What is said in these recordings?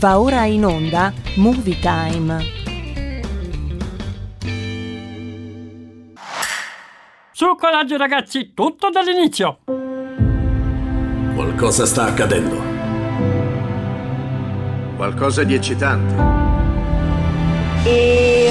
Va ora in onda Movie Time. Su coraggio ragazzi, tutto dall'inizio. Qualcosa sta accadendo. Qualcosa di eccitante. E...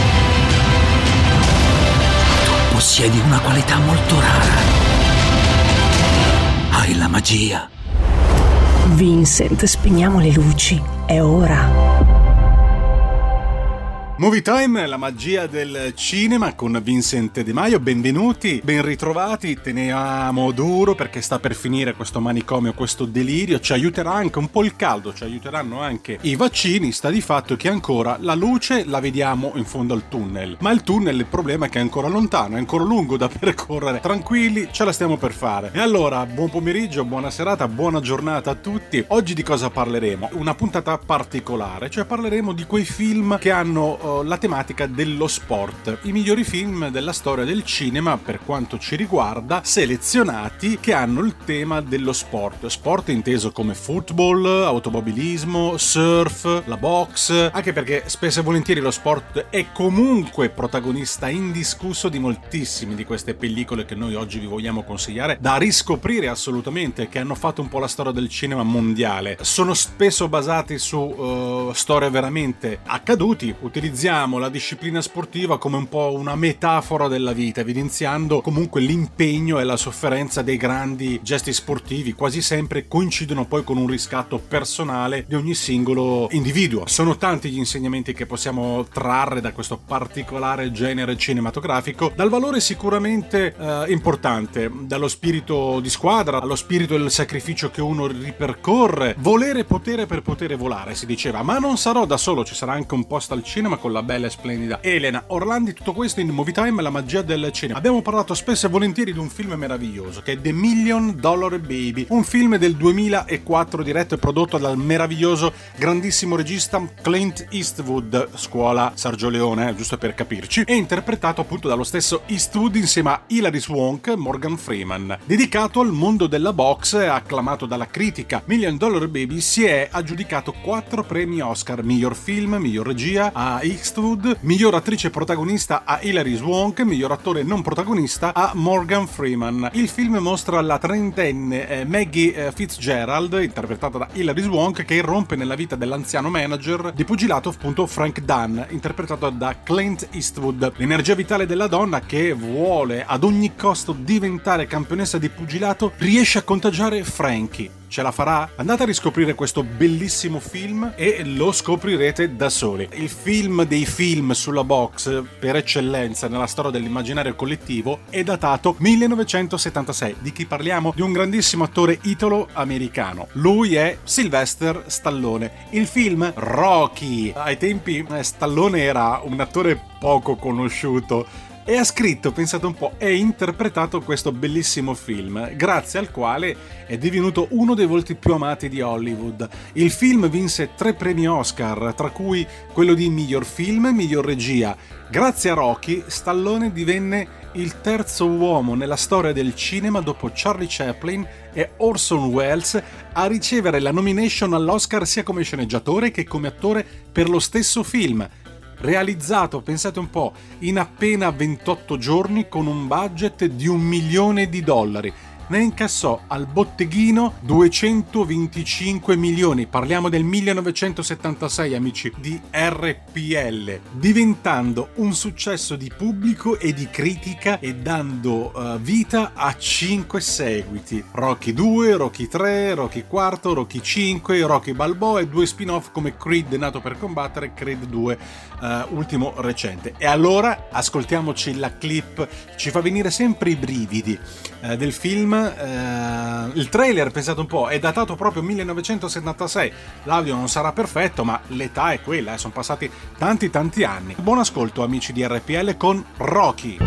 Possiedi una qualità molto rara. Hai la magia. Vincent, spegniamo le luci. È ora. Movie Time, la magia del cinema con Vincent De Maio, benvenuti, ben ritrovati, teniamo duro perché sta per finire questo manicomio, questo delirio, ci aiuterà anche un po' il caldo, ci aiuteranno anche i vaccini, sta di fatto che ancora la luce la vediamo in fondo al tunnel, ma il tunnel il problema è che è ancora lontano, è ancora lungo da percorrere, tranquilli, ce la stiamo per fare. E allora, buon pomeriggio, buona serata, buona giornata a tutti, oggi di cosa parleremo? Una puntata particolare, cioè parleremo di quei film che hanno la tematica dello sport. I migliori film della storia del cinema, per quanto ci riguarda, selezionati che hanno il tema dello sport. Sport inteso come football, automobilismo, surf, la box, anche perché spesso e volentieri lo sport è comunque protagonista indiscusso di moltissime di queste pellicole che noi oggi vi vogliamo consigliare, da riscoprire assolutamente, che hanno fatto un po' la storia del cinema mondiale. Sono spesso basati su uh, storie veramente accaduti, utilizzando utilizziamo la disciplina sportiva come un po' una metafora della vita, evidenziando comunque l'impegno e la sofferenza dei grandi gesti sportivi, quasi sempre coincidono poi con un riscatto personale di ogni singolo individuo. Sono tanti gli insegnamenti che possiamo trarre da questo particolare genere cinematografico, dal valore sicuramente eh, importante, dallo spirito di squadra, allo spirito del sacrificio che uno ripercorre, volere potere per potere volare, si diceva, ma non sarò da solo, ci sarà anche un post al cinema con la bella e splendida Elena Orlandi. Tutto questo in Movie Time, la magia del cinema. Abbiamo parlato spesso e volentieri di un film meraviglioso che è The Million Dollar Baby, un film del 2004 diretto e prodotto dal meraviglioso, grandissimo regista Clint Eastwood, scuola Sergio Leone, eh, giusto per capirci, e interpretato appunto dallo stesso Eastwood insieme a Hilary Swank, Morgan Freeman. Dedicato al mondo della box e acclamato dalla critica, Million Dollar Baby si è aggiudicato 4 premi Oscar, miglior film, miglior regia a Eastwood, miglior attrice protagonista a Hilary Swank, miglior attore non protagonista a Morgan Freeman. Il film mostra la trentenne eh, Maggie eh, Fitzgerald, interpretata da Hilary Swank, che irrompe nella vita dell'anziano manager di pugilato appunto Frank Dunn, interpretato da Clint Eastwood. L'energia vitale della donna che vuole ad ogni costo diventare campionessa di pugilato riesce a contagiare Frankie Ce la farà? Andate a riscoprire questo bellissimo film e lo scoprirete da soli. Il film dei film sulla box per eccellenza nella storia dell'immaginario collettivo è datato 1976. Di chi parliamo? Di un grandissimo attore italo-americano. Lui è Sylvester Stallone. Il film Rocky. Ai tempi eh, Stallone era un attore poco conosciuto e ha scritto, pensate un po', e interpretato questo bellissimo film, grazie al quale è divenuto uno dei volti più amati di Hollywood. Il film vinse tre premi Oscar, tra cui quello di miglior film e miglior regia. Grazie a Rocky, Stallone divenne il terzo uomo nella storia del cinema dopo Charlie Chaplin e Orson Welles a ricevere la nomination all'Oscar sia come sceneggiatore che come attore per lo stesso film realizzato, pensate un po', in appena 28 giorni con un budget di un milione di dollari ne incassò al botteghino 225 milioni, parliamo del 1976 amici, di RPL, diventando un successo di pubblico e di critica e dando uh, vita a 5 seguiti, Rocky 2, Rocky 3, Rocky 4, Rocky 5, Rocky Balboa e due spin-off come Creed nato per combattere, Creed 2 uh, eh, ultimo recente. E allora ascoltiamoci la clip, ci fa venire sempre i brividi uh, del film eh, il trailer, pensate un po', è datato proprio 1976. L'audio non sarà perfetto, ma l'età è quella, eh, sono passati tanti tanti anni. Buon ascolto amici di RPL con Rocky.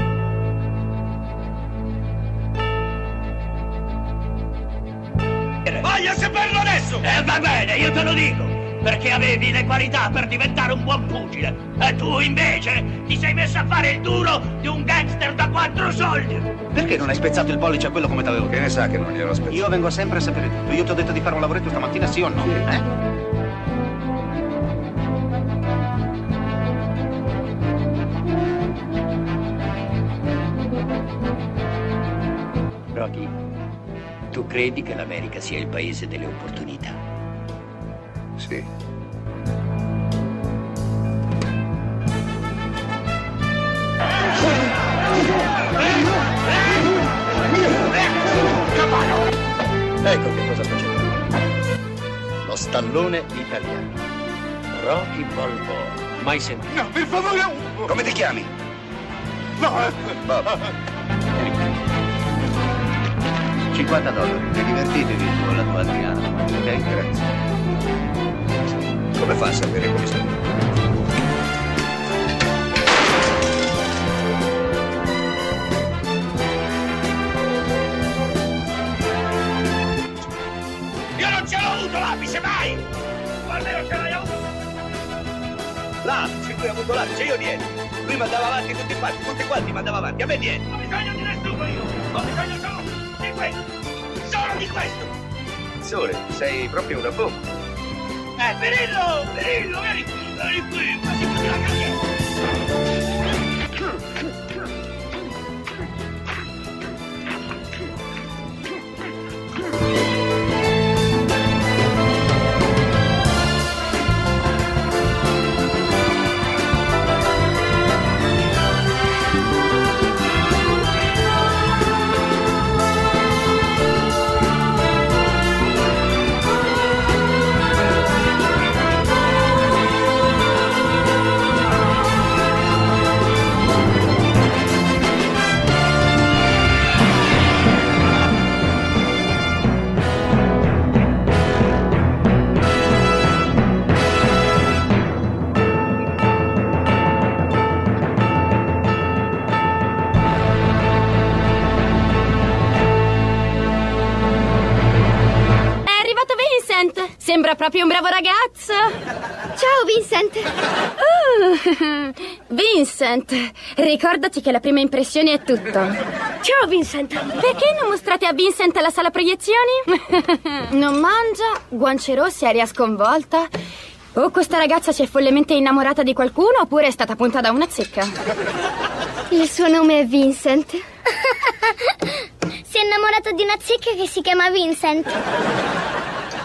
Voglio saperlo adesso! Eh, va bene, io te lo dico! Perché avevi le qualità per diventare un buon pugile. E tu, invece, ti sei messo a fare il duro di un gangster da quattro soldi! Perché non hai spezzato il pollice a quello come t'avevo Che ne sa che non glielo spezzato? Io vengo sempre a sapere tutto. Io ti ho detto di fare un lavoretto stamattina, sì o no? Eh? Rocky, tu credi che l'America sia il paese delle opportunità? Sì. Ecco che cosa faceva. Lo stallone italiano. Rocky Balboa. Mai sentito? No, per favore! Come ti chiami? No! Bob. 50 dollari. E divertitevi con la tua Adriana. Ok, grazie. Come fa a sapere sta? Io non ce l'ho avuto l'apice, mai! O almeno ce l'hai avuto! L'apice, lui ha avuto l'apice, io niente. Lui mandava avanti tutti quanti, tutti quanti mandava avanti, a me niente. Ho bisogno di nessuno io! Ho bisogno solo di questo! Solo di questo! Sole, sei proprio una bomba. Eh, Perillo! Perillo, vieni qui, vieni qui! Proprio un bravo ragazzo! Ciao Vincent! Uh, Vincent, ricordati che la prima impressione è tutto. Ciao Vincent! Perché non mostrate a Vincent la sala proiezioni? non mangia, guance rosse, aria sconvolta. O questa ragazza si è follemente innamorata di qualcuno oppure è stata punta da una zecca. Il suo nome è Vincent. si è innamorato di una zecca che si chiama Vincent.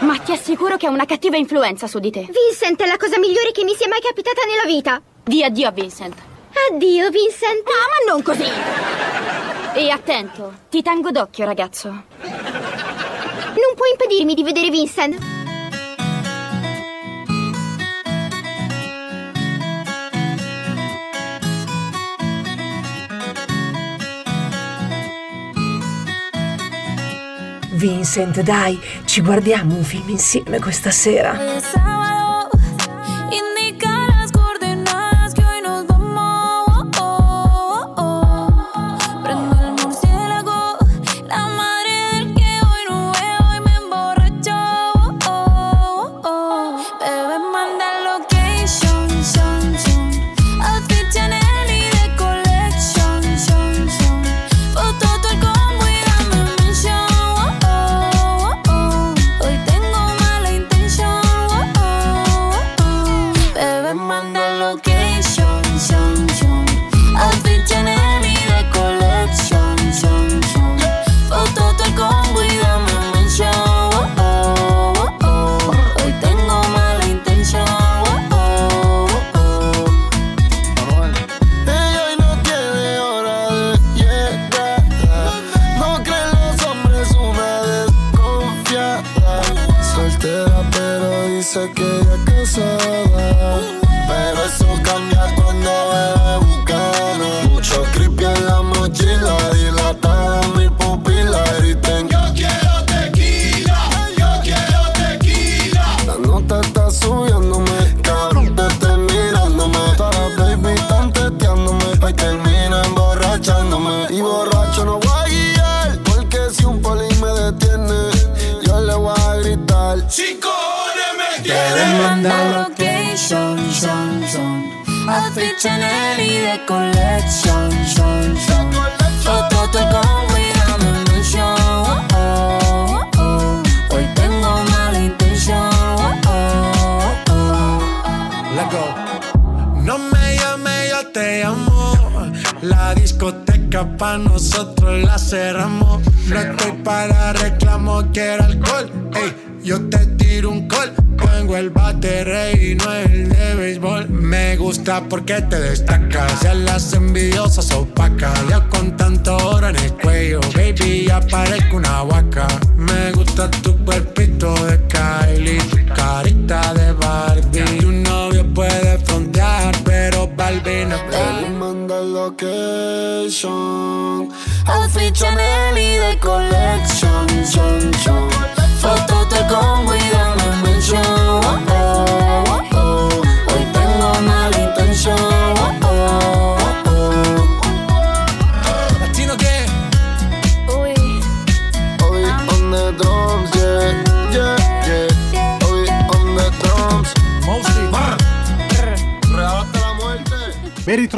Ma ti assicuro che ha una cattiva influenza su di te. Vincent è la cosa migliore che mi sia mai capitata nella vita. Di addio a Vincent. Addio, Vincent. Ah, ma non così! E attento, ti tengo d'occhio, ragazzo. Non puoi impedirmi di vedere Vincent. Vincent, dai, ci guardiamo un film insieme questa sera. Chanel y de collection, son, son Foto con cuidado mention, oh, oh, oh. Hoy tengo mala intención. Let go. No me llame, yo te amo. La discoteca pa' nosotros la cerramos. No estoy para reclamo, quiero alcohol. Me gusta porque te destacas. Ya las envidiosas opacas. Ya con tanto oro en el cuello, baby, ya parezco una vaca. Me gusta tu cuerpito de Kylie, tu carita de Barbie. Tu novio puede frontear, pero Barbie no puede mandar location. Outfit Chanel y de collection, son,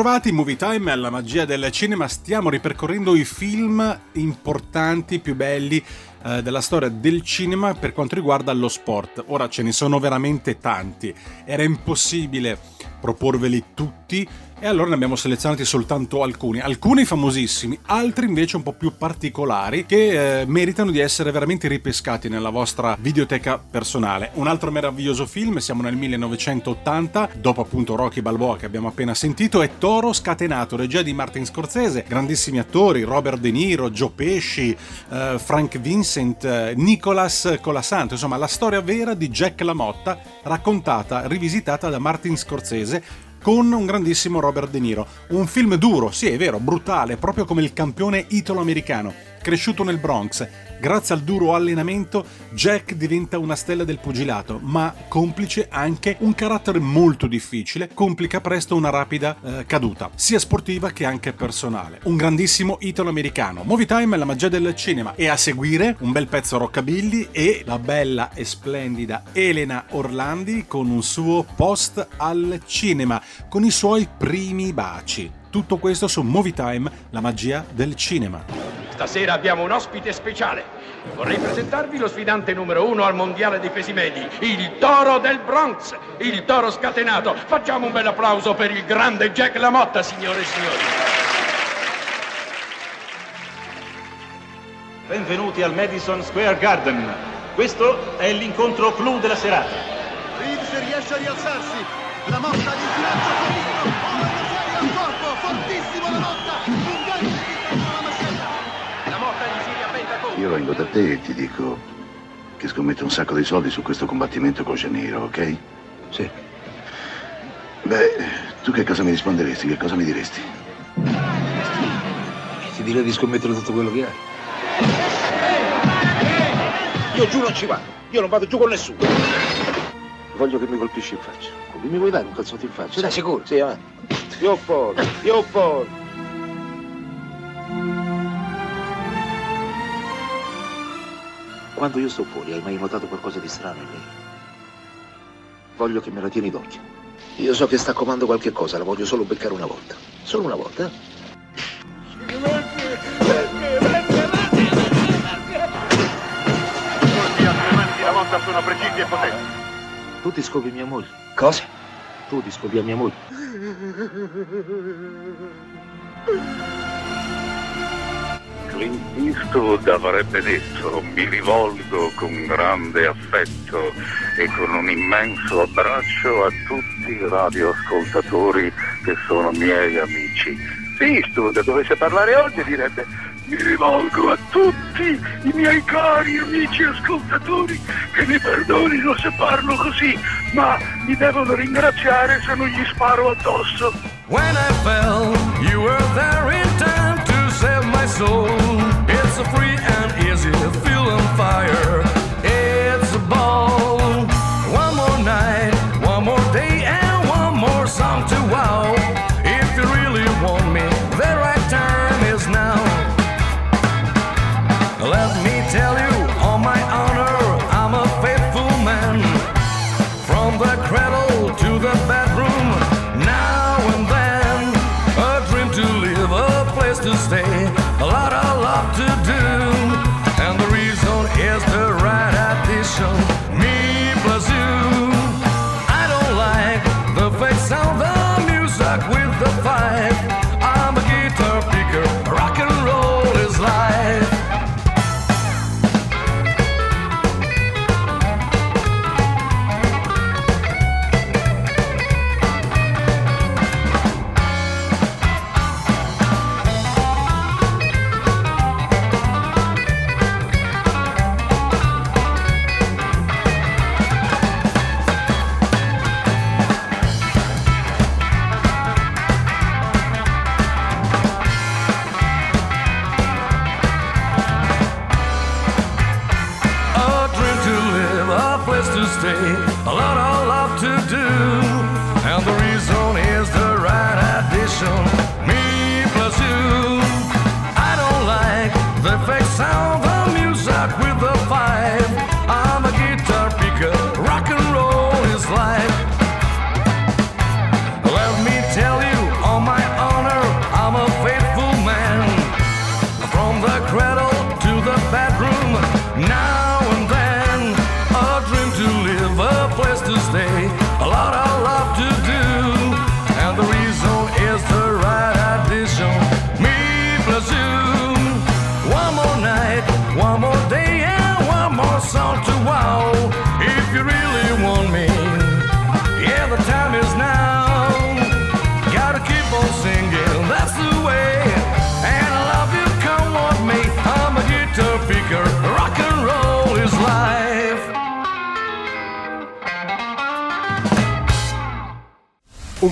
Ben ritrovati in Movie Time alla magia del cinema, stiamo ripercorrendo i film importanti, più belli eh, della storia del cinema per quanto riguarda lo sport. Ora ce ne sono veramente tanti, era impossibile proporveli tutti e allora ne abbiamo selezionati soltanto alcuni, alcuni famosissimi, altri invece un po' più particolari che eh, meritano di essere veramente ripescati nella vostra videoteca personale. Un altro meraviglioso film, siamo nel 1980, dopo appunto Rocky Balboa che abbiamo appena sentito, è Toro Scatenato, regia di Martin Scorsese, grandissimi attori, Robert De Niro, Joe Pesci, eh, Frank Vincent, eh, Nicolas Colasanto, insomma la storia vera di Jack LaMotta raccontata, rivisitata da Martin Scorsese con un grandissimo Robert De Niro. Un film duro, sì è vero, brutale, proprio come il campione italo-americano. Cresciuto nel Bronx, grazie al duro allenamento, Jack diventa una stella del pugilato, ma complice anche un carattere molto difficile, complica presto una rapida eh, caduta, sia sportiva che anche personale. Un grandissimo italo-americano. Movie Time è la magia del cinema e a seguire un bel pezzo rockabilly e la bella e splendida Elena Orlandi con un suo post al cinema, con i suoi primi baci. Tutto questo su Movie Time, la magia del cinema. Stasera abbiamo un ospite speciale. Vorrei presentarvi lo sfidante numero uno al mondiale dei pesi medi, il toro del Bronx, il toro scatenato. Facciamo un bel applauso per il grande Jack LaMotta, signore e signori. Benvenuti al Madison Square Garden. Questo è l'incontro clou della serata. Reeves riesce a rialzarsi. La mossa di slancio fortissimo. Io vengo da te e ti dico che scommetto un sacco di soldi su questo combattimento con Gennaro, ok? Sì. Beh, tu che cosa mi risponderesti? Che cosa mi diresti? Ti direi di scommettere tutto quello che hai. Io giù non ci vado. Io non vado giù con nessuno. Voglio che mi colpisci in faccia. Mi vuoi dare un calzotto in faccia? Sei sicuro? Sì, avanti. Io fuori, io fuori. Quando io sto fuori, hai mai notato qualcosa di strano in lei? Voglio che me la tieni d'occhio. Io so che sta comando qualche cosa, la voglio solo beccare una volta. Solo una volta, sono precisi e potenti. Tu ti scopi mia moglie. Cosa? Tu ti scopi a mia moglie. Eastwood avrebbe detto mi rivolgo con grande affetto e con un immenso abbraccio a tutti i radioascoltatori che sono miei amici. Se Eastwood dovesse parlare oggi direbbe mi rivolgo a tutti i miei cari amici ascoltatori che mi perdonino se parlo così, ma mi devono ringraziare se non gli sparo addosso. When I fell, you were there in time my soul. It's a free and easy feeling fire.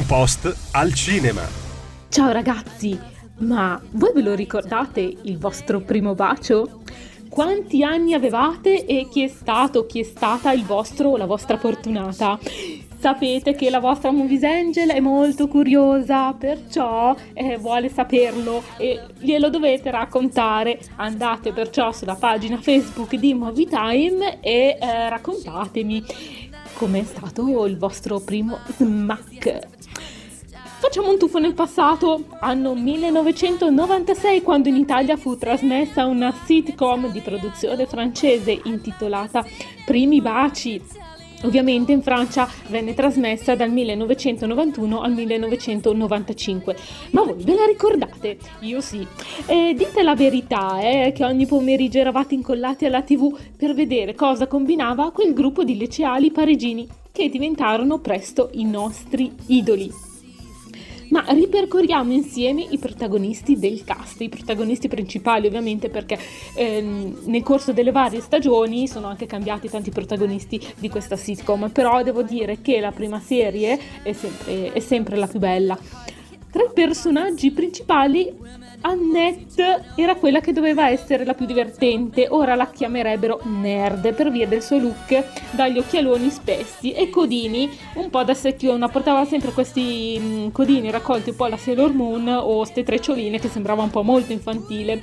Post al cinema. Ciao ragazzi, ma voi ve lo ricordate il vostro primo bacio? Quanti anni avevate e chi è stato, chi è stata il vostro o la vostra fortunata? Sapete che la vostra Movies Angel è molto curiosa, perciò eh, vuole saperlo e glielo dovete raccontare. Andate perciò sulla pagina Facebook di Movie Time e eh, raccontatemi com'è stato il vostro primo smack. Facciamo un tuffo nel passato, anno 1996, quando in Italia fu trasmessa una sitcom di produzione francese intitolata Primi baci. Ovviamente in Francia venne trasmessa dal 1991 al 1995, ma voi ve la ricordate? Io sì. E dite la verità, eh, che ogni pomeriggio eravate incollati alla tv per vedere cosa combinava quel gruppo di liceali parigini che diventarono presto i nostri idoli. Ma ripercorriamo insieme i protagonisti del cast, i protagonisti principali ovviamente perché ehm, nel corso delle varie stagioni sono anche cambiati tanti protagonisti di questa sitcom, però devo dire che la prima serie è sempre, è sempre la più bella. Tra i personaggi principali Annette era quella che doveva essere la più divertente, ora la chiamerebbero nerd per via del suo look dagli occhialoni spessi e Codini. Un po' da secchiona, portava sempre questi mh, codini raccolti un po' alla Sailor Moon o ste treccioline che sembrava un po' molto infantile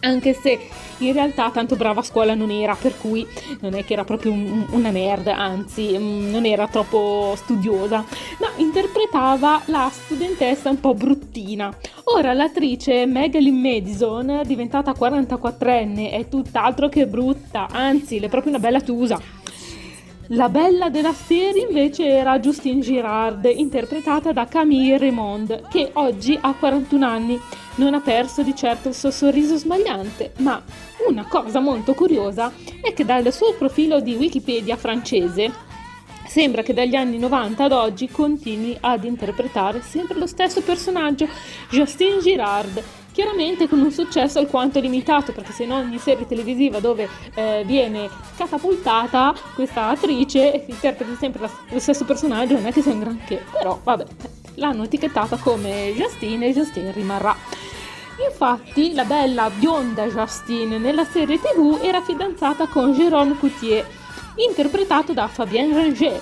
anche se in realtà tanto brava a scuola non era, per cui non è che era proprio un- una nerd, anzi mm, non era troppo studiosa, ma interpretava la studentessa un po' bruttina. Ora l'attrice Madeline Madison, diventata 44enne, è tutt'altro che brutta, anzi è proprio una bella tusa. La bella della serie invece era Justine Girard, interpretata da Camille Raymond, che oggi ha 41 anni. Non ha perso di certo il suo sorriso smagliante, ma una cosa molto curiosa è che dal suo profilo di Wikipedia francese sembra che dagli anni 90 ad oggi continui ad interpretare sempre lo stesso personaggio, Justine Girard, chiaramente con un successo alquanto limitato, perché se in ogni serie televisiva dove eh, viene catapultata questa attrice interpreta sempre la- lo stesso personaggio, non è che sia un granché, però vabbè, l'hanno etichettata come Justine e Justine rimarrà. Infatti, la bella bionda Justine nella serie TV era fidanzata con Jérôme Coutier, interpretato da Fabien Ranger.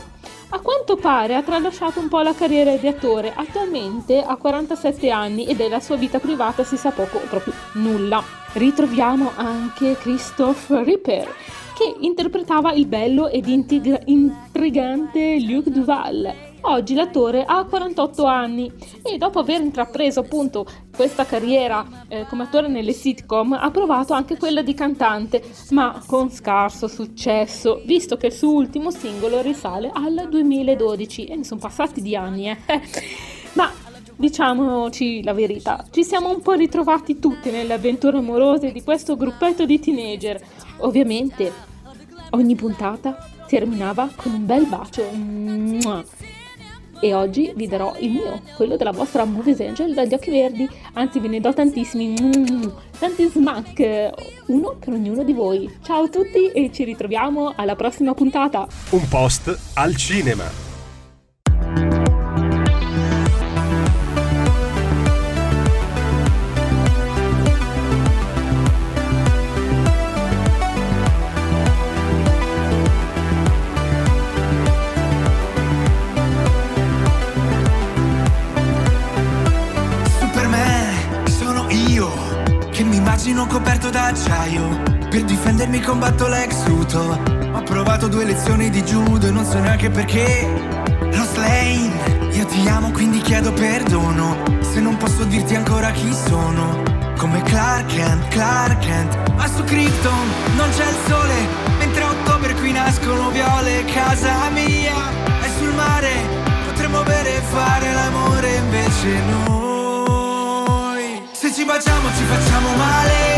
A quanto pare ha tralasciato un po' la carriera di attore, attualmente ha 47 anni e della sua vita privata si sa poco o proprio nulla. Ritroviamo anche Christophe Ripper, che interpretava il bello ed intrigante Luc Duval. Oggi l'attore ha 48 anni e dopo aver intrapreso appunto questa carriera eh, come attore nelle sitcom ha provato anche quella di cantante, ma con scarso successo, visto che il suo ultimo singolo risale al 2012 e ne sono passati di anni, eh. Ma diciamoci la verità, ci siamo un po' ritrovati tutti nelle avventure amorose di questo gruppetto di teenager. Ovviamente ogni puntata terminava con un bel bacio. Mua. E oggi vi darò il mio, quello della vostra Movies Angel dagli occhi verdi, anzi ve ne do tantissimi, mm, tanti smack, uno per ognuno di voi. Ciao a tutti e ci ritroviamo alla prossima puntata. Un post al cinema. Coperto d'acciaio. Per difendermi combatto l'ex Luthor. Ho provato due lezioni di judo e non so neanche perché. Lois Lane, io ti amo quindi chiedo perdono. Se non posso dirti ancora chi sono. Come Clark Kent, Clark Kent. Ma su Krypton non c'è il sole. Mentre a ottobre qui nascono viole. Casa mia è sul mare. Potremmo bere e fare l'amore invece noi. Se ci baciamo ci facciamo male.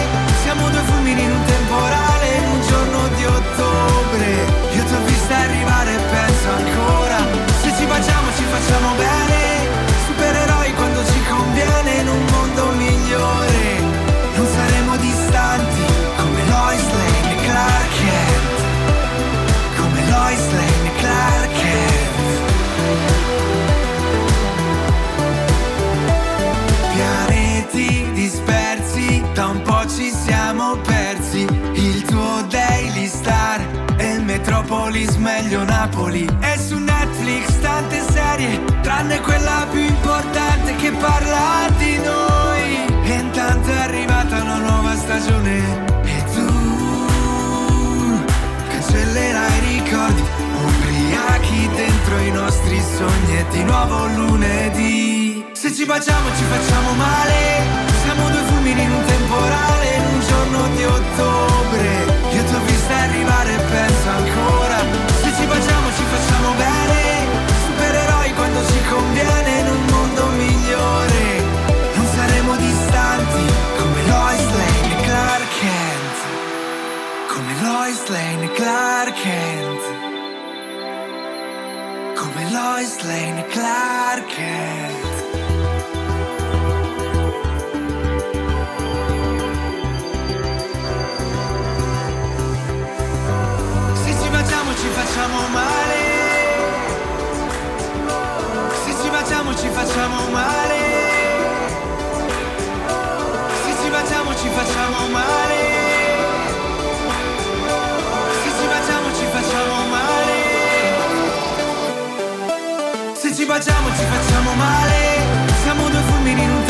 Ottobre. Io ti ho vista arrivare e penso ancora. Se ci baciamo ci facciamo bene. Metropolis meglio Napoli. E su Netflix tante serie, tranne quella più importante che parla di noi. E intanto è arrivata una nuova stagione. E tu cancellerai i ricordi, ubriachi dentro i nostri sogni. E di nuovo lunedì. Se ci baciamo ci facciamo male Siamo due fulmini in un temporale In un giorno di ottobre. Io ti ho vista arrivare e penso ancora. Se ci baciamo ci facciamo bene. Supereroi quando ci conviene In un mondo migliore. Non saremo distanti Come Lois Lane e Clark Kent. Come Lois Lane e Clark Kent. Come Lois Lane e Clark Kent male. Se ci baciamo ci facciamo male. Se ci baciamo ci facciamo male. Se ci baciamo ci facciamo male. Siamo due fulmini in un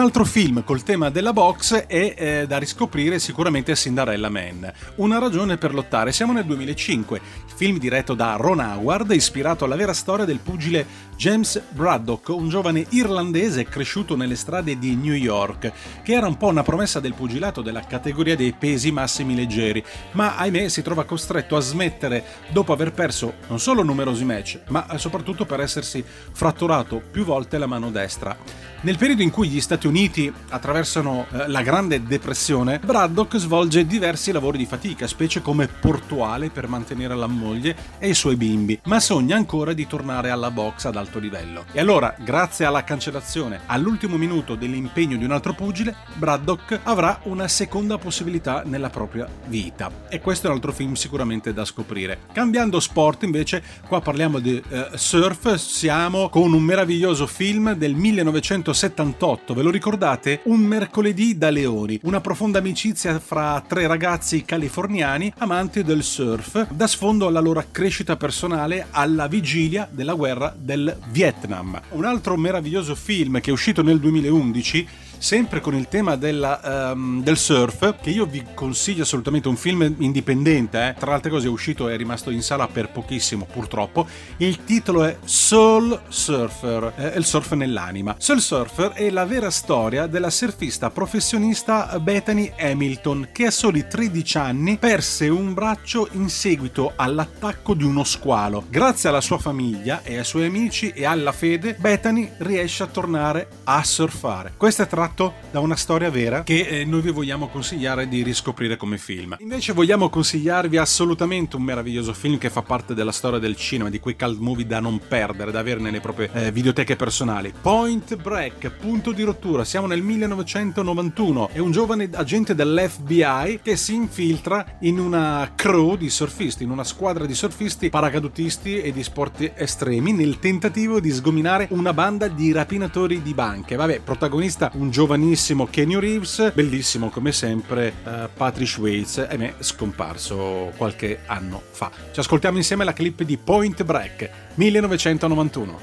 altro film col tema della box è eh, da riscoprire sicuramente Cinderella Man. Una ragione per lottare. Siamo nel 2005, film diretto da Ron Howard, ispirato alla vera storia del pugile James Braddock, un giovane irlandese cresciuto nelle strade di New York, che era un po' una promessa del pugilato della categoria dei pesi massimi leggeri, ma ahimè si trova costretto a smettere dopo aver perso non solo numerosi match, ma soprattutto per essersi fratturato più volte la mano destra. Nel periodo in cui gli Stati Uniti attraversano eh, la Grande Depressione, Braddock svolge diversi lavori di fatica, specie come portuale per mantenere la moglie e i suoi bimbi, ma sogna ancora di tornare alla box ad alto livello. E allora, grazie alla cancellazione all'ultimo minuto dell'impegno di un altro pugile, Braddock avrà una seconda possibilità nella propria vita. E questo è un altro film sicuramente da scoprire. Cambiando sport, invece, qua parliamo di eh, surf, siamo con un meraviglioso film del 1900 1978, ve lo ricordate? Un mercoledì da leoni, una profonda amicizia fra tre ragazzi californiani amanti del surf, da sfondo alla loro crescita personale alla vigilia della guerra del Vietnam. Un altro meraviglioso film che è uscito nel 2011 sempre con il tema della, um, del surf, che io vi consiglio assolutamente un film indipendente, eh. tra altre cose è uscito e è rimasto in sala per pochissimo purtroppo, il titolo è Soul Surfer, eh, il surf nell'anima. Soul Surfer è la vera storia della surfista professionista Bethany Hamilton, che a soli 13 anni perse un braccio in seguito all'attacco di uno squalo. Grazie alla sua famiglia e ai suoi amici e alla fede, Bethany riesce a tornare a surfare. Questo è tratto tratto da una storia vera che eh, noi vi vogliamo consigliare di riscoprire come film. Invece vogliamo consigliarvi assolutamente un meraviglioso film che fa parte della storia del cinema, di quei cult movie da non perdere, da avere nelle proprie eh, videoteche personali. Point Break, punto di rottura, siamo nel 1991, è un giovane agente dell'FBI che si infiltra in una crew di surfisti, in una squadra di surfisti, paracadutisti e di sport estremi nel tentativo di sgominare una banda di rapinatori di banche. Vabbè, protagonista un giovanissimo Kenny Reeves, bellissimo come sempre uh, Patrick e me scomparso qualche anno fa. Ci ascoltiamo insieme la clip di Point Break 1991.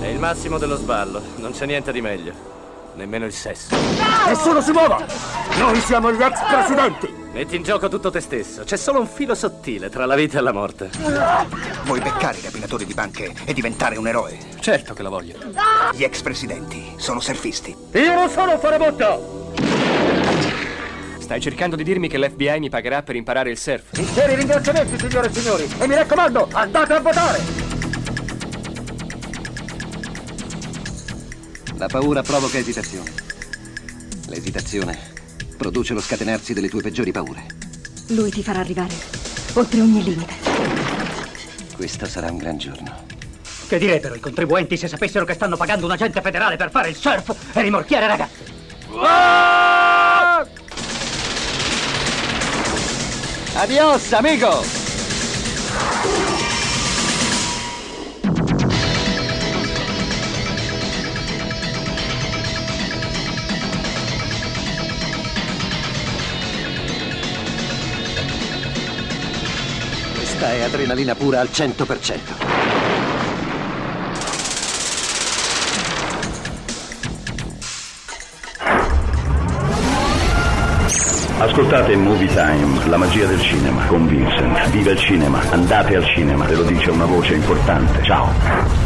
È il massimo dello sballo, non c'è niente di meglio. Nemmeno il sesso. Nessuno si muova! Noi siamo gli ex presidenti! Metti in gioco tutto te stesso. C'è solo un filo sottile tra la vita e la morte. Vuoi beccare i rapinatori di banche e diventare un eroe? Certo che lo voglio. Gli ex presidenti sono surfisti. Io non sono un farabutto! Stai cercando di dirmi che l'FBI mi pagherà per imparare il surf? Sinceri ringraziamenti, signore e signori! E mi raccomando, andate a votare! La paura provoca esitazione. L'esitazione produce lo scatenarsi delle tue peggiori paure. Lui ti farà arrivare oltre ogni limite. Questo sarà un gran giorno. Che direbbero i contribuenti se sapessero che stanno pagando un agente federale per fare il surf e rimorchiare ragazzi? Adios, amico! Adrenalina pura al 100%. Ascoltate Movie Time, la magia del cinema, con Vincent. Viva il cinema, andate al cinema, ve lo dice una voce importante. Ciao.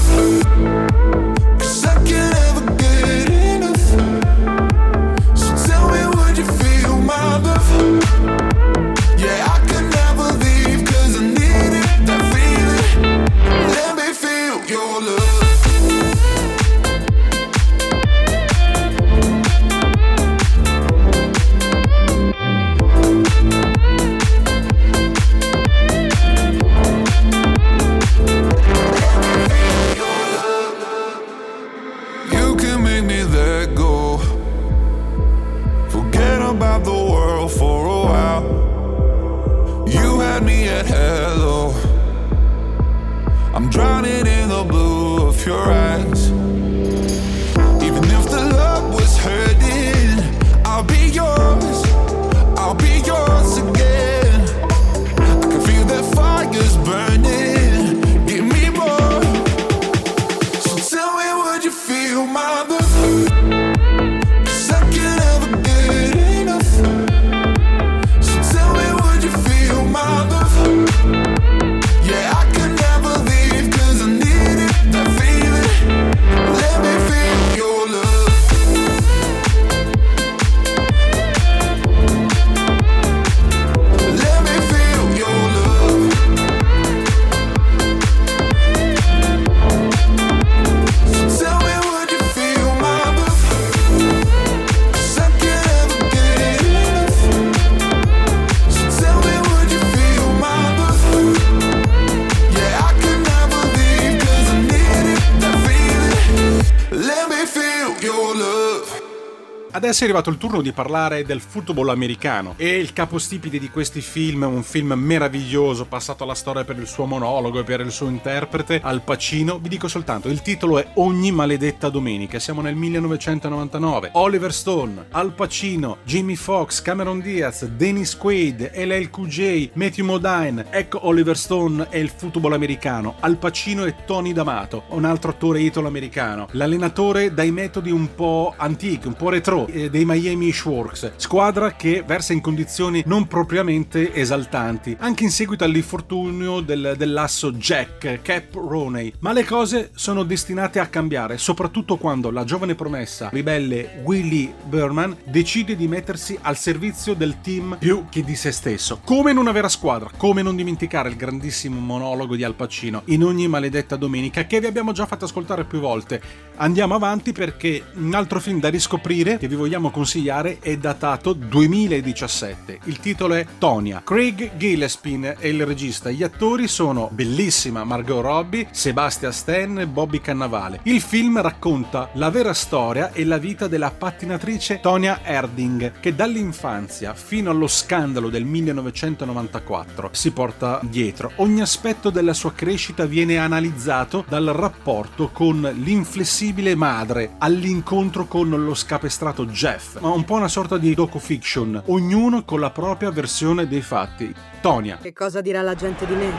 Adesso è arrivato il turno di parlare del football americano e il capostipite di questi film, un film meraviglioso passato alla storia per il suo monologo e per il suo interprete, Al Pacino. Vi dico soltanto, il titolo è Ogni maledetta domenica, siamo nel 1999. Oliver Stone, Al Pacino, Jimmy Fox, Cameron Diaz, Dennis Quaid, LL Cool J, Matthew Modine. Ecco Oliver Stone e il football americano. Al Pacino e Tony D'Amato, un altro attore italo-americano. L'allenatore dai metodi un po' antichi, un po' retro, eh, dei Miami Sharks, squadra che versa in condizioni non propriamente esaltanti, anche in seguito all'infortunio del- dell'asso Jack, Cap Roney. Ma le cose sono destinate a cambiare, soprattutto quando la giovane promessa ribelle Willie Berman decide di mettersi al servizio del team più che di se stesso. Come in una vera squadra, come non dimenticare il grandissimo monologo di Al Pacino in ogni maledetta domenica che vi abbiamo già fatto ascoltare più volte. Andiamo avanti perché un altro film da riscoprire che vi vogliamo consigliare è datato 2017. Il titolo è Tonya. Craig Gillespie è il regista. Gli attori sono bellissima Margot Robbie, Sebastian Stan e Bobby Cannavale. Il film racconta la vera storia e la vita della pattinatrice Tonya Erding che dall'infanzia fino allo scandalo del 1994 si porta dietro. Ogni aspetto della sua crescita viene analizzato dal rapporto con l'inflessibile madre all'incontro con lo scapestrato Jeff, ma un po' una sorta di docu-fiction, ognuno con la propria versione dei fatti. Tonya. Che cosa dirà la gente di me?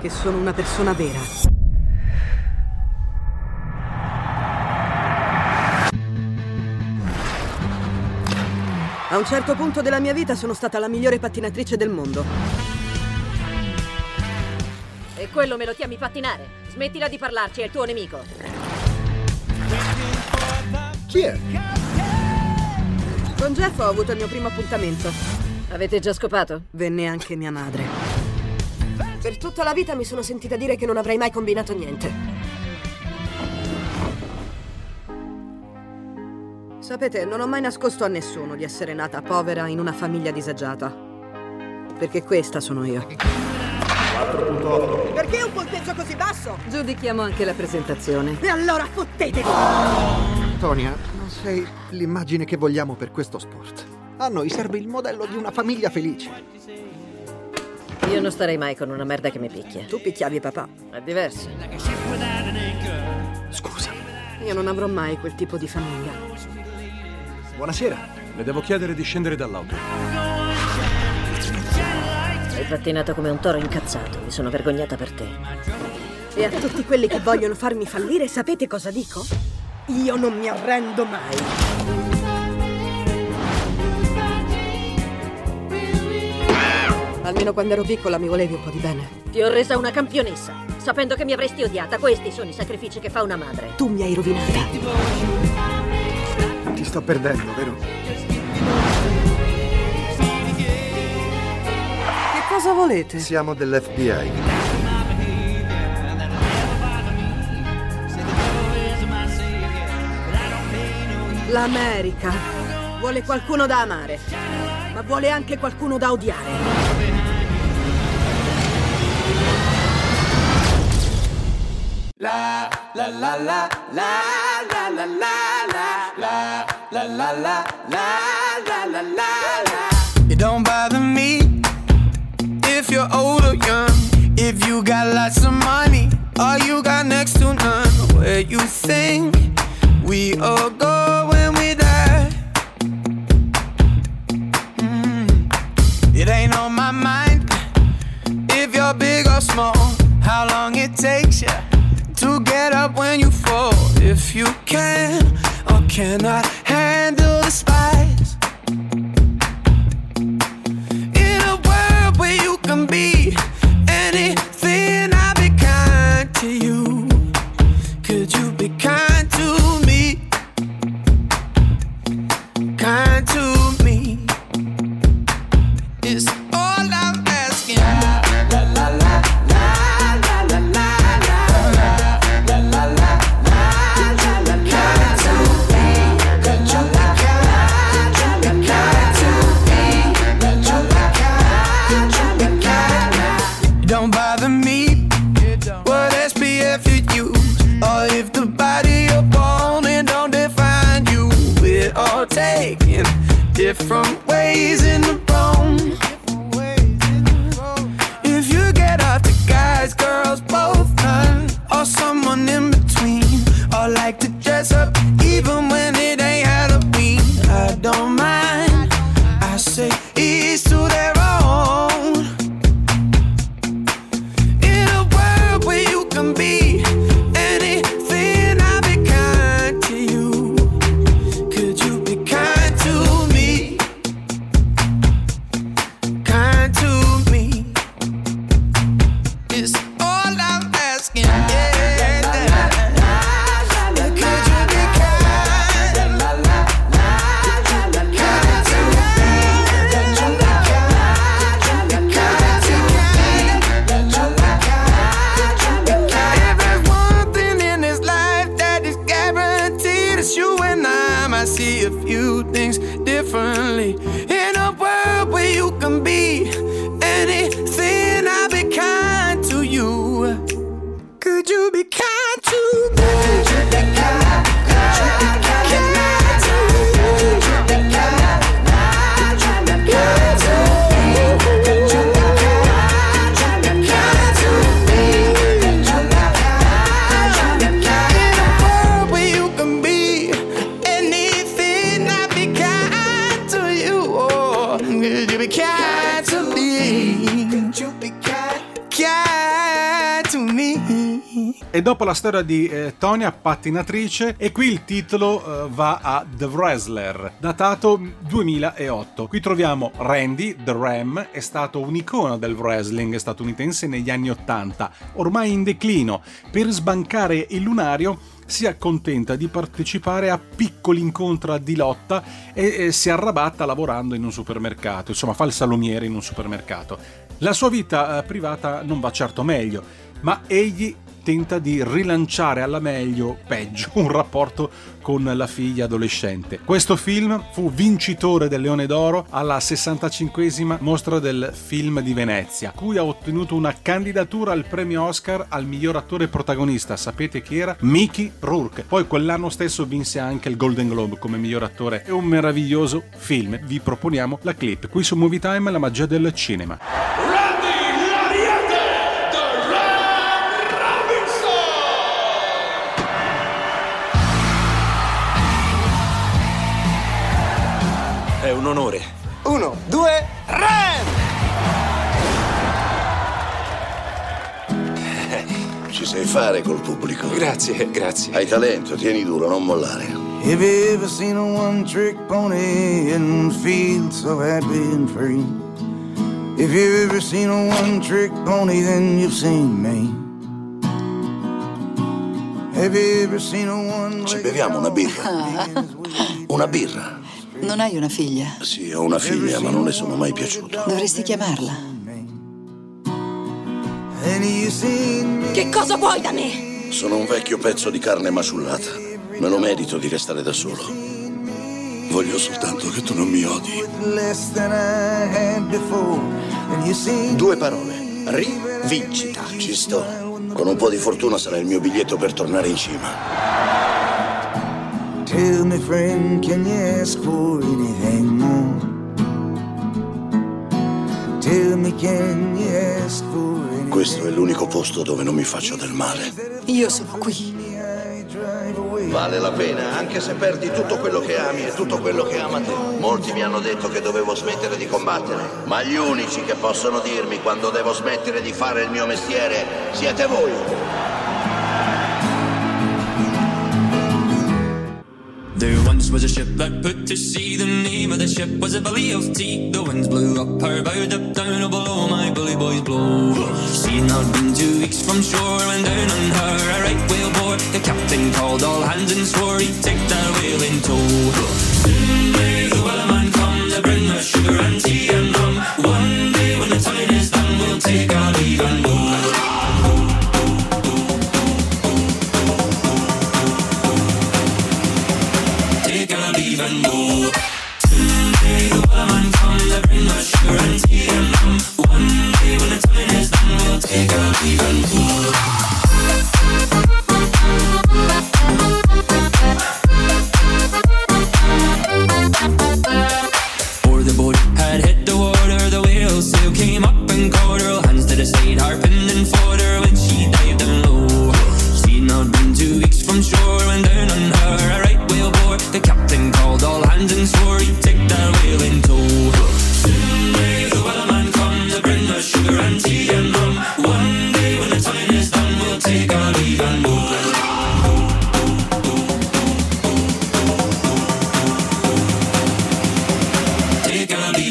Che sono una persona vera. A un certo punto della mia vita sono stata la migliore pattinatrice del mondo. E quello me lo chiami pattinare? Smettila di parlarci, è il tuo nemico. Chi è? Con Jeff ho avuto il mio primo appuntamento. Avete già scopato? Venne anche mia madre. Per tutta la vita mi sono sentita dire che non avrei mai combinato niente. Sapete, non ho mai nascosto a nessuno di essere nata povera in una famiglia disagiata. Perché questa sono io. 4.8. Perché un punteggio così basso? Giudichiamo anche la presentazione. E allora fottetevi! Tonia, non sei l'immagine che vogliamo per questo sport. A noi serve il modello di una famiglia felice. Io non starei mai con una merda che mi picchia. Tu picchiavi papà. È diverso. Scusa. Io non avrò mai quel tipo di famiglia. Buonasera, le devo chiedere di scendere dall'auto. Hai pattinato come un toro incazzato. Mi sono vergognata per te. E a tutti quelli che vogliono farmi fallire, sapete cosa dico? Io non mi arrendo mai. Almeno quando ero piccola mi volevi un po' di bene. Ti ho resa una campionessa, sapendo che mi avresti odiata. Questi sono i sacrifici che fa una madre. Tu mi hai rovinata. Ti sto perdendo, vero? Cosa volete? Siamo dell'FBI. L'America vuole qualcuno da amare, ma vuole anche qualcuno da odiare. La la la la la la la la la la la la la la la la la you're old or young. If you got lots of money all you got next to none. Where you think we all go when we die? Mm. It ain't on my mind if you're big or small. How long it takes you to get up when you fall? If you can or cannot handle the spice. Can be anything, I'll be kind to you. Could you be kind storia di eh, Tonya, pattinatrice, e qui il titolo eh, va a The Wrestler, datato 2008. Qui troviamo Randy, The Ram, è stato un'icona del wrestling statunitense negli anni 80, ormai in declino. Per sbancare il lunario si accontenta di partecipare a piccoli incontri di lotta e, e si arrabatta lavorando in un supermercato, insomma fa il salumiere in un supermercato. La sua vita eh, privata non va certo meglio, ma egli tenta di rilanciare alla meglio, peggio, un rapporto con la figlia adolescente. Questo film fu vincitore del Leone d'Oro alla 65esima mostra del film di Venezia, cui ha ottenuto una candidatura al premio Oscar al miglior attore protagonista. Sapete chi era? Mickey Rourke. Poi quell'anno stesso vinse anche il Golden Globe come miglior attore. È un meraviglioso film. Vi proponiamo la clip qui su Movie Time, la magia del cinema. È un onore. Uno, due, Ram! Ci sai fare col pubblico. Grazie, grazie. Hai talento, tieni duro, non mollare. Have you ever seen a one trick pony and feel so happy and free? If you've ever seen a one trick pony, then you've seen me. Have you ever seen a one Ci beviamo una birra? Una birra? Non hai una figlia? Sì, ho una figlia, ma non le sono mai piaciuto. Dovresti chiamarla. Che cosa vuoi da me? Sono un vecchio pezzo di carne maciullata. Me lo merito di restare da solo. Voglio soltanto che tu non mi odi. Due parole. Rivincita. Ci sto. Con un po' di fortuna sarà il mio biglietto per tornare in cima. Tell me, friend, can you ask for anything more? Tell me, can you ask for anything Questo è l'unico posto dove non mi faccio del male. Io sono qui. Vale la pena, anche se perdi tutto quello che ami e tutto quello che ama te. Molti mi hanno detto che dovevo smettere di combattere, ma gli unici che possono dirmi quando devo smettere di fare il mio mestiere siete voi. There once was a ship that put to sea. The name of the ship was a Billy of Tea. The winds blew up her bow, up down, oh below my bully boys blow. She'd not been two weeks from shore when down on her a right whale bore. The captain called all hands and swore he'd take that whale in tow. Soon may the wellerman come to bring us sugar and tea and rum. One day when the time is done, we'll take our leave and go.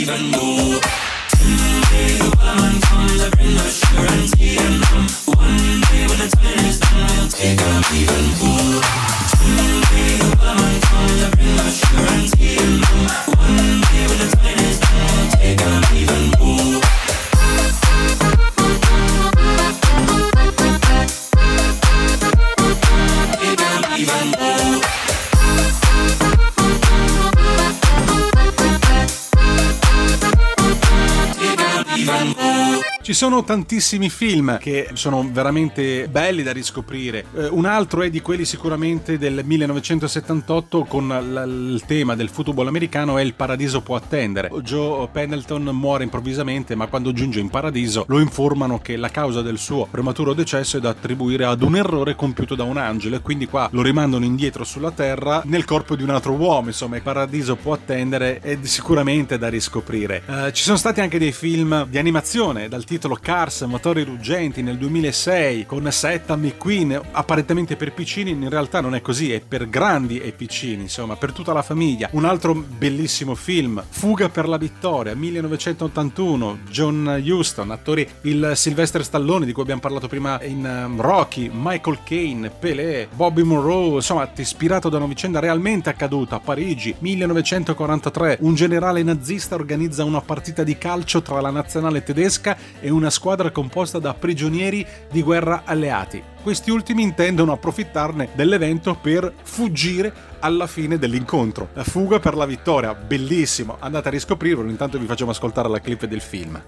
even more. The I and. One day when the time is done, we'll take even more. Sono tantissimi film che sono veramente belli da riscoprire. Eh, un altro è di quelli sicuramente del 1978 con l- il tema del football americano è Il paradiso può attendere. Joe Pendleton muore improvvisamente, ma quando giunge in paradiso lo informano che la causa del suo prematuro decesso è da attribuire ad un errore compiuto da un angelo e quindi qua lo rimandano indietro sulla terra nel corpo di un altro uomo. Insomma, il paradiso può attendere è sicuramente da riscoprire. Eh, ci sono stati anche dei film di animazione dal titolo Cars, Motori Ruggenti nel 2006 con Setta McQueen, apparentemente per piccini, in realtà non è così, è per grandi e piccini, insomma, per tutta la famiglia. Un altro bellissimo film, Fuga per la vittoria, 1981, John Huston, attori il Sylvester Stallone di cui abbiamo parlato prima in um, Rocky, Michael Caine, Pelé, Bobby Monroe, insomma, ispirato da una vicenda realmente accaduta a Parigi, 1943, un generale nazista organizza una partita di calcio tra la nazionale tedesca e una squadra composta da prigionieri di guerra alleati. Questi ultimi intendono approfittarne dell'evento per fuggire alla fine dell'incontro. La fuga per la vittoria, bellissimo. Andate a riscoprirlo, intanto vi facciamo ascoltare la clip del film.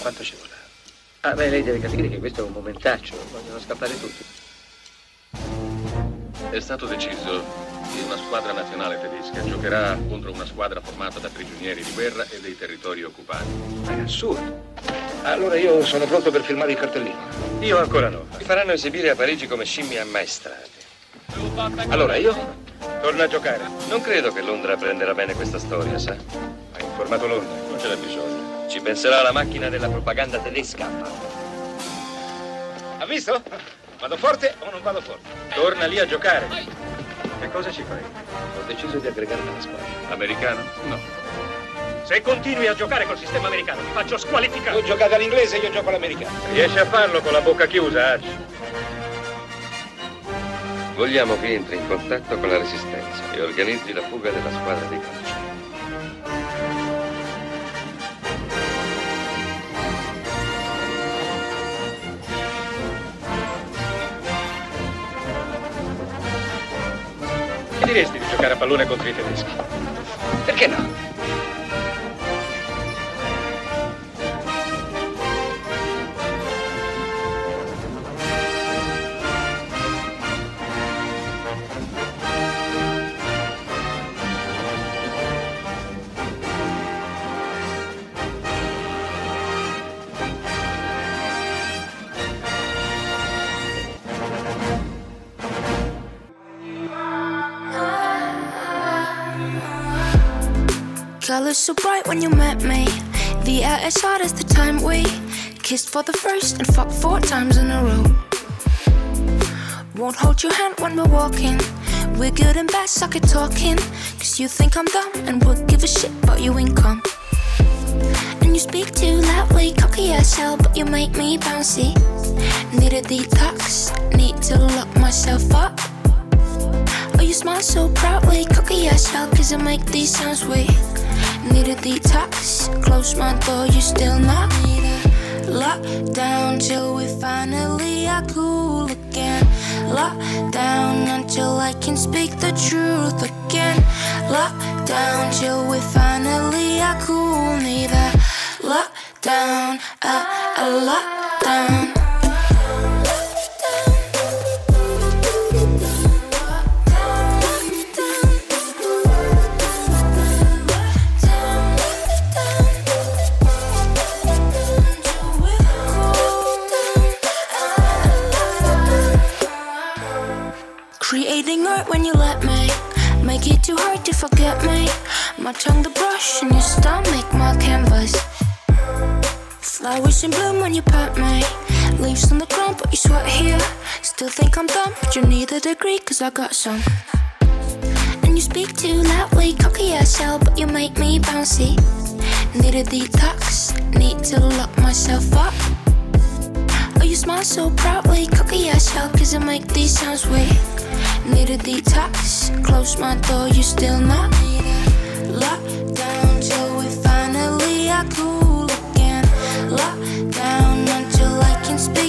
Quanto ci vuole? Ah, beh, lei deve capire che questo è un momentaccio, vogliono scappare tutti. È stato deciso una squadra nazionale tedesca giocherà contro una squadra formata da prigionieri di guerra e dei territori occupati. Ma è assurdo. Allora io sono pronto per filmare il cartellino. Io ancora no. Mi faranno esibire a Parigi come scimmie ammaestrate. Allora io? Torna a giocare. Non credo che Londra prenderà bene questa storia, sa? Ha informato Londra, non ce n'è bisogno. Ci penserà la macchina della propaganda tedesca. Ha visto? Vado forte o non vado forte? Torna lì a giocare. Che cosa ci fai? Ho deciso di aggregarmi alla squadra. Americano? No. Se continui a giocare col sistema americano, ti faccio squalificare. Tu giocate all'inglese, io gioco all'americano. Riesce a farlo con la bocca chiusa, Arch? Vogliamo che entri in contatto con la resistenza e organizzi la fuga della squadra di calcio. Diresti di giocare a pallone contro i tedeschi? Perché no? Colors so bright when you met me. The air as hot as the time we kissed for the first and fucked four times in a row. Won't hold your hand when we're walking. We're good and bad, suck at talking. Cause you think I'm dumb and would give a shit about your income. And you speak too loudly, cocky as hell, but you make me bouncy. Need a detox, need to lock myself up. Oh, you smile so proudly, cocky as hell, cause I make these sounds weak. Need a detox, close my door, you still not need a lockdown till we finally are cool again. Lock down until I can speak the truth again. Lock down till we finally are cool. Need a lockdown, a, a lockdown. Art when you let me. Make it too hard to forget me. My tongue the brush and your stomach my canvas. Flowers in bloom when you pet me. Leaves on the ground but you sweat here. Still think I'm dumb but you need a degree cause I got some. And you speak too loudly, cocky as hell But you make me bouncy. Need a detox, need to lock myself up you smile so proudly, cocky as hell, cause I make these sounds weak. Need a detox, close my door, you still not need a lockdown till we finally are cool again. Lockdown until I can speak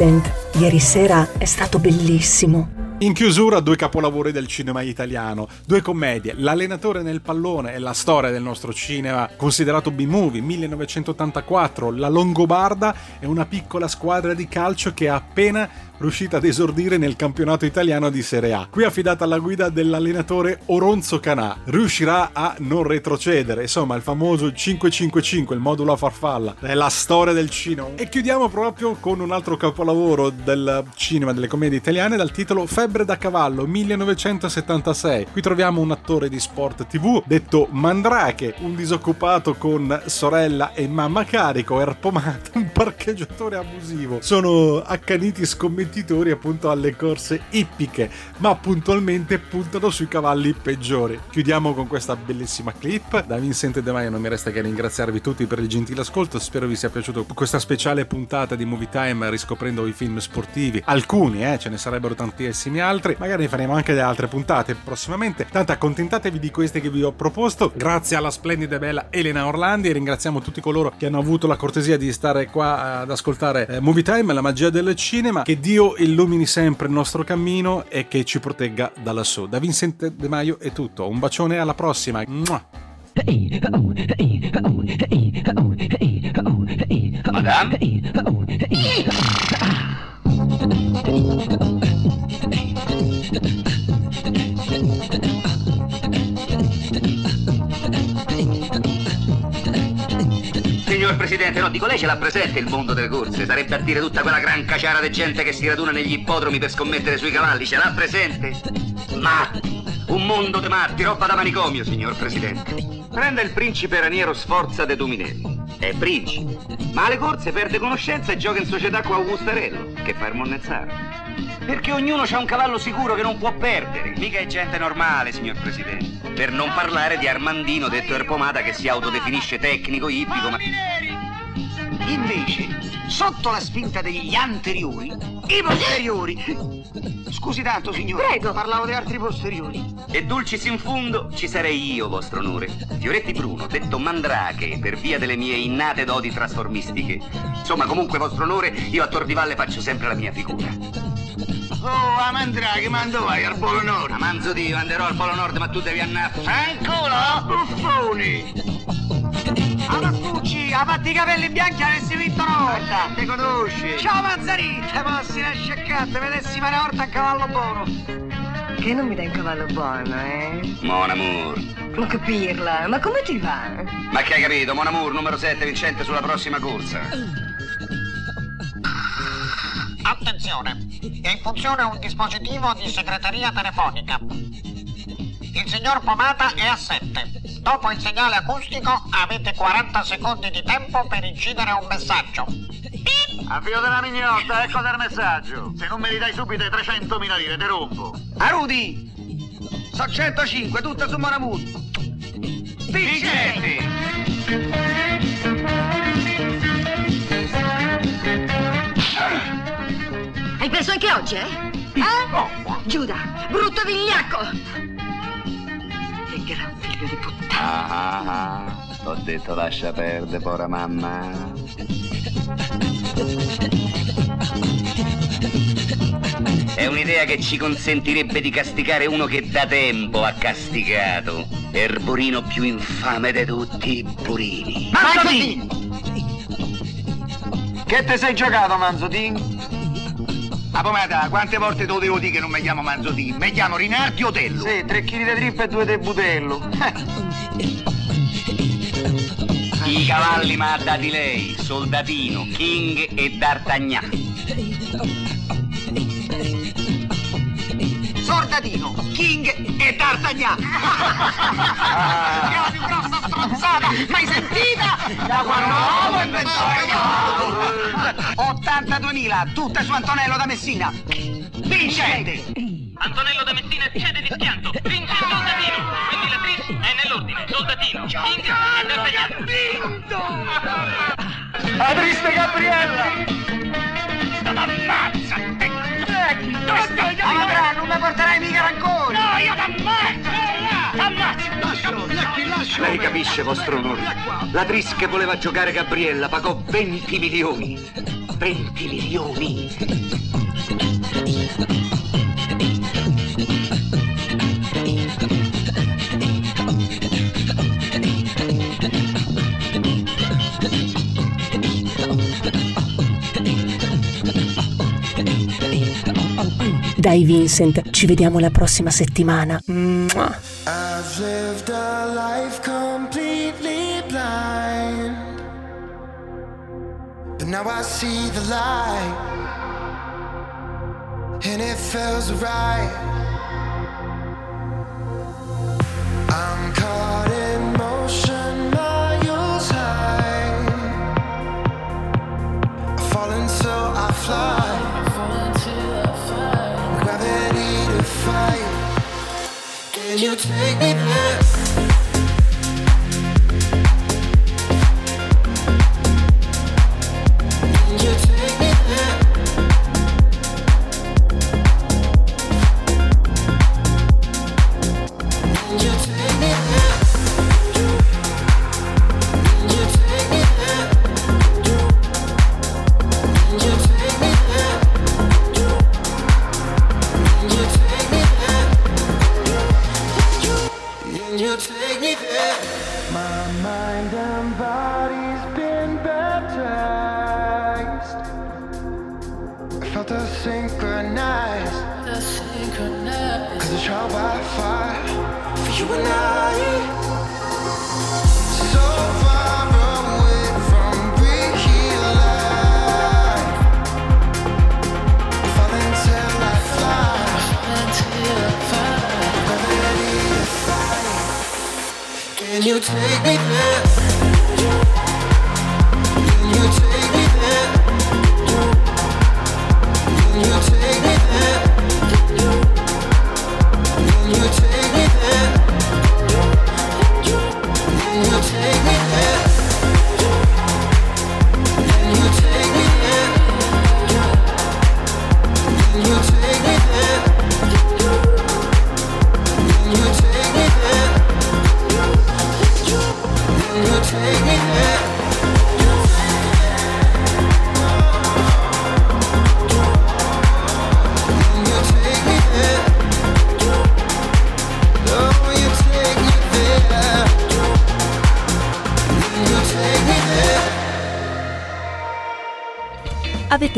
Vincent, ieri sera è stato bellissimo. In chiusura due capolavori del cinema italiano, due commedie, L'allenatore nel pallone e la storia del nostro cinema, considerato B-movie 1984, La Longobarda è una piccola squadra di calcio che è appena riuscita ad esordire nel campionato italiano di Serie A. Qui affidata alla guida dell'allenatore Oronzo Canà, riuscirà a non retrocedere, insomma il famoso 555, il modulo a farfalla, è la storia del cinema. E chiudiamo proprio con un altro capolavoro del cinema, delle commedie italiane, dal titolo Febbre da cavallo 1976. Qui troviamo un attore di sport tv detto Mandrake, un disoccupato con sorella e mamma carico, erpomato, un parcheggiatore abusivo. Sono accaniti scommettitori appunto alle corse ippiche, ma puntualmente puntano sui cavalli peggiori. Chiudiamo con questa bellissima clip. Da Vincente De Maio non mi resta che ringraziarvi tutti per il gentile ascolto. Spero vi sia piaciuto questa speciale puntata di Movie Time riscoprendo i film sportivi. Alcuni, eh, ce ne sarebbero tantissimi altri. Magari faremo anche delle altre puntate prossimamente. Tanto accontentatevi di queste che vi ho proposto. Grazie alla splendida e bella Elena Orlandi. Ringraziamo tutti coloro che hanno avuto la cortesia di stare qua ad ascoltare eh, Movie Time, la magia del cinema. Che Dio illumini sempre il nostro cammino e che ci protegga da lassù. Da Vincente De Maio è tutto. Un bacione alla prossima. Mua. Madame? Signor Presidente, no, dico lei ce l'ha presente il mondo delle corse? Sarebbe a dire tutta quella gran caciara di gente che si raduna negli ippodromi per scommettere sui cavalli, ce l'ha presente? Ma un mondo di matti, roba da manicomio, signor Presidente. Prenda il principe Raniero Sforza de Dominelli. È principe, ma alle corse perde conoscenza e gioca in società con Augustarello, che fa il monnezzaro. Perché ognuno ha un cavallo sicuro che non può perdere. Mica è gente normale, signor Presidente. Per non parlare di Armandino, detto Erpomata, che si autodefinisce tecnico ippico, ma... Invece, sotto la spinta degli anteriori, i posteriori. Scusi tanto, signore. Prego. Parlavo di altri posteriori. E dulcis in fundo ci sarei io, vostro onore. Fioretti Bruno, detto Mandrache, per via delle mie innate doti trasformistiche. Insomma, comunque, vostro onore, io a Tor di Valle faccio sempre la mia figura. Oh, a Mandrake, quando vai al Polo Nord? Ma manzo Dio, anderò al Polo Nord, ma tu devi andare. Fanculo, buffoni! Avantucci, ha fatto i capelli bianchi avessi vinto una volta. Ti conosci? Ciao Mazzarì, te passi una sciaccata, vedessi fare volta a cavallo buono. Che non mi dai un cavallo buono, eh? Mon amour. Non capirla, ma come ti va? Ma che hai capito? Mon amour, numero 7, vincente sulla prossima corsa. Attenzione, è in funzione un dispositivo di segreteria telefonica. Il signor Pomata è assente. Dopo il segnale acustico avete 40 secondi di tempo per incidere un messaggio. A filo della mignotta, ecco del messaggio. Se non me li dai subito i 300.000 lire, te rompo. Arudi! So 105, tutte su Mon amour. Vincente! Hai perso anche oggi, eh? Eh? Giuda, brutto vigliacco! Che gran figlio di puttana! Ah, ah, ah. Ho detto lascia perdere, pora mamma. È un'idea che ci consentirebbe di castigare uno che da tempo ha castigato. Erborino più infame di tutti i burini. Manzotin! Che te sei giocato, Manzotin? A pomata, quante volte te lo devo dire che non mi chiamo Manzotin? Mi chiamo Rinaldi Otello. Sì, tre chili di trippa e due di butello. I cavalli mi ha dati lei, Soldatino, King e D'Artagnan. Soldatino, King e D'Artagnan. È la più grossa stronzata mai sentita da quando l'uomo inventò il 82.000, tutte su Antonello da Messina. Vincente! Antonello da Messina cede di schianto. Vince il soldatino. Quindi la tris è nell'ordine. Soldatino, King e D'Artagnan. La triste Gabriella! T'ammazza! Amadra, non mi porterai mica rancore! No, io t'ammazzo! T'ammazzo! Lascialo, lasci, lascialo! Lei capisce, vostro onore. La Tris che voleva giocare Gabriella pagò 20 milioni. 20 milioni. Dai Vincent, ci vediamo la prossima settimana. I've. I'm caught in motion, miles high. I fall until I fly. You take me? Can you take